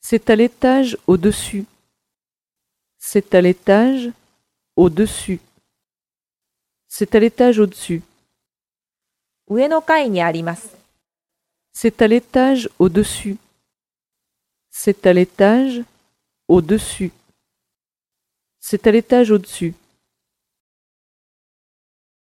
C'est à l'étage au-dessus. C'est à l'étage au-dessus. C'est à l'étage au-dessus. C'est à l'étage au-dessus. C'est à l'étage au-dessus. C'est à l'étage au-dessus.